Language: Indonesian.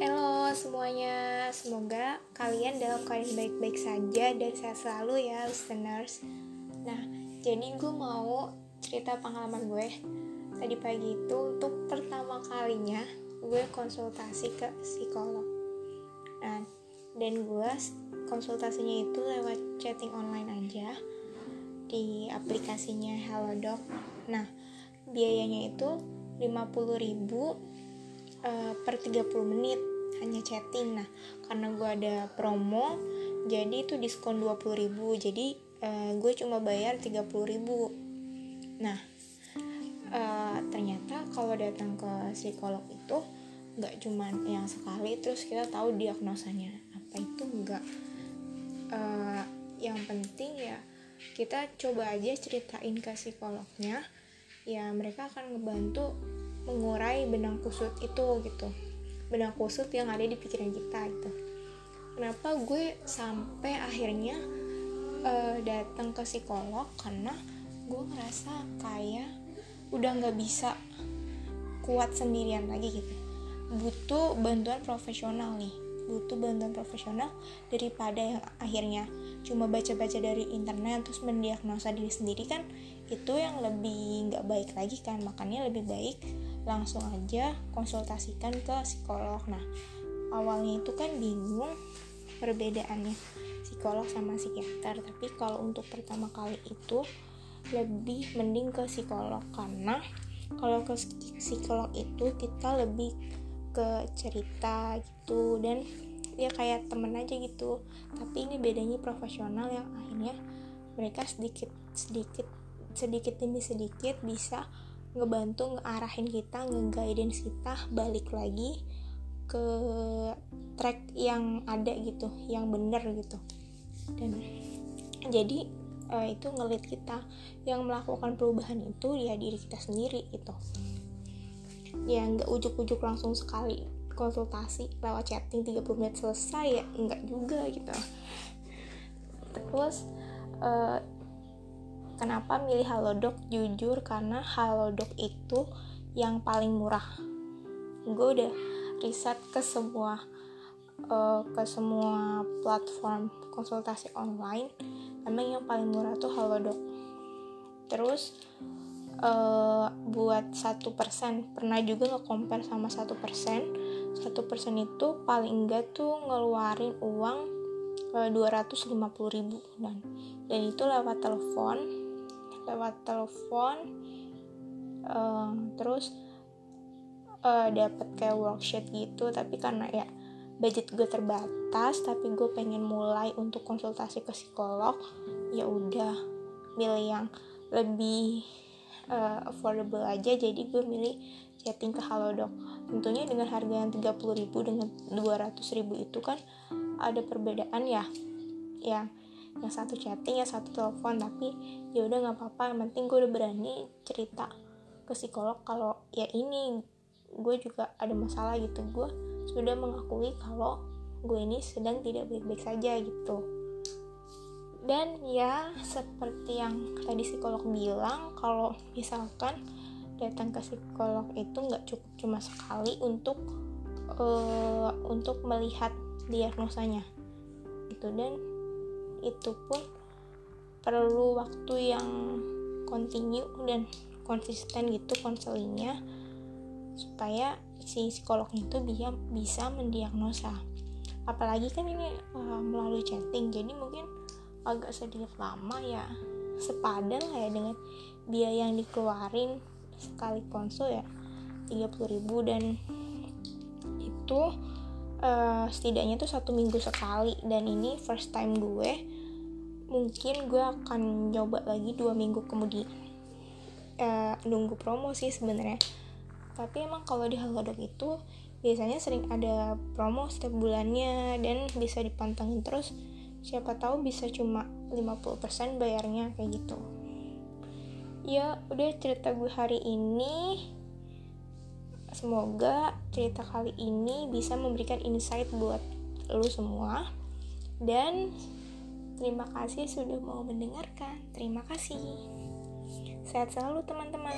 Halo semuanya, semoga kalian dalam keadaan baik-baik saja dan sehat selalu ya listeners. Nah, jadi gue mau cerita pengalaman gue. Tadi pagi itu untuk pertama kalinya gue konsultasi ke psikolog. Nah, dan gue konsultasinya itu lewat chatting online aja Di aplikasinya Halodoc Nah, biayanya itu 50 ribu uh, per 30 menit hanya chatting. Nah karena gue ada promo jadi itu diskon 20 ribu. Jadi uh, gue cuma bayar 30 ribu. Nah uh, ternyata kalau datang ke psikolog itu nggak cuma yang sekali terus kita tahu diagnosanya apa itu enggak uh, yang penting ya kita coba aja ceritain ke psikolognya ya mereka akan ngebantu mengurai benang kusut itu gitu benang kusut yang ada di pikiran kita gitu. Kenapa gue sampai akhirnya uh, datang ke psikolog? Karena gue ngerasa kayak udah nggak bisa kuat sendirian lagi gitu. Butuh bantuan profesional nih. Butuh bantuan profesional daripada yang akhirnya cuma baca-baca dari internet terus mendiagnosa diri sendiri kan itu yang lebih nggak baik lagi kan. Makanya lebih baik langsung aja konsultasikan ke psikolog. Nah awalnya itu kan bingung perbedaannya psikolog sama psikiater tapi kalau untuk pertama kali itu lebih mending ke psikolog karena kalau ke psikolog itu kita lebih ke cerita gitu dan ya kayak temen aja gitu. Tapi ini bedanya profesional yang akhirnya mereka sedikit sedikit sedikit demi sedikit bisa ngebantu ngearahin kita ngeguidance kita balik lagi ke track yang ada gitu yang bener gitu. Dan jadi uh, itu ngelit kita. Yang melakukan perubahan itu ya diri kita sendiri gitu. Ya nggak ujuk-ujuk langsung sekali konsultasi lewat chatting 30 menit selesai ya nggak juga gitu. Terus uh, kenapa milih Halodoc? Jujur karena Halodoc itu yang paling murah. Gue udah riset ke semua uh, ke semua platform konsultasi online. Emang yang paling murah tuh Halodoc. Terus uh, buat satu persen pernah juga nge-compare sama satu persen. Satu persen itu paling enggak tuh ngeluarin uang uh, puluh ribu dan dan itu lewat telepon lewat telepon uh, terus uh, dapat kayak worksheet gitu tapi karena ya budget gue terbatas tapi gue pengen mulai untuk konsultasi ke psikolog ya udah milih yang lebih uh, affordable aja. Jadi gue milih chatting ke Halodoc tentunya dengan harga yang 30.000 dengan 200.000 itu kan ada perbedaan ya yang yang satu chatting yang satu telepon tapi ya udah nggak apa-apa. Yang penting gue udah berani cerita ke psikolog kalau ya ini gue juga ada masalah gitu. Gue sudah mengakui kalau gue ini sedang tidak baik-baik saja gitu. Dan ya seperti yang tadi psikolog bilang kalau misalkan datang ke psikolog itu nggak cukup cuma sekali untuk uh, untuk melihat diagnosanya gitu. Dan itu pun perlu waktu yang continue dan konsisten gitu konselingnya supaya si psikolognya itu bisa bisa mendiagnosa. Apalagi kan ini uh, melalui chatting jadi mungkin agak sedikit lama ya sepadan lah ya dengan biaya yang dikeluarin sekali konsul ya 30.000 dan itu uh, setidaknya tuh satu minggu sekali. Dan ini first time gue mungkin gue akan coba lagi dua minggu kemudian uh, nunggu promo sih sebenarnya. Tapi emang kalau di Halodoc itu biasanya sering ada promo setiap bulannya dan bisa dipantengin terus. Siapa tahu bisa cuma 50% bayarnya kayak gitu. Ya udah cerita gue hari ini. Semoga cerita kali ini bisa memberikan insight buat lu semua. Dan terima kasih sudah mau mendengarkan. Terima kasih. Sehat selalu teman-teman.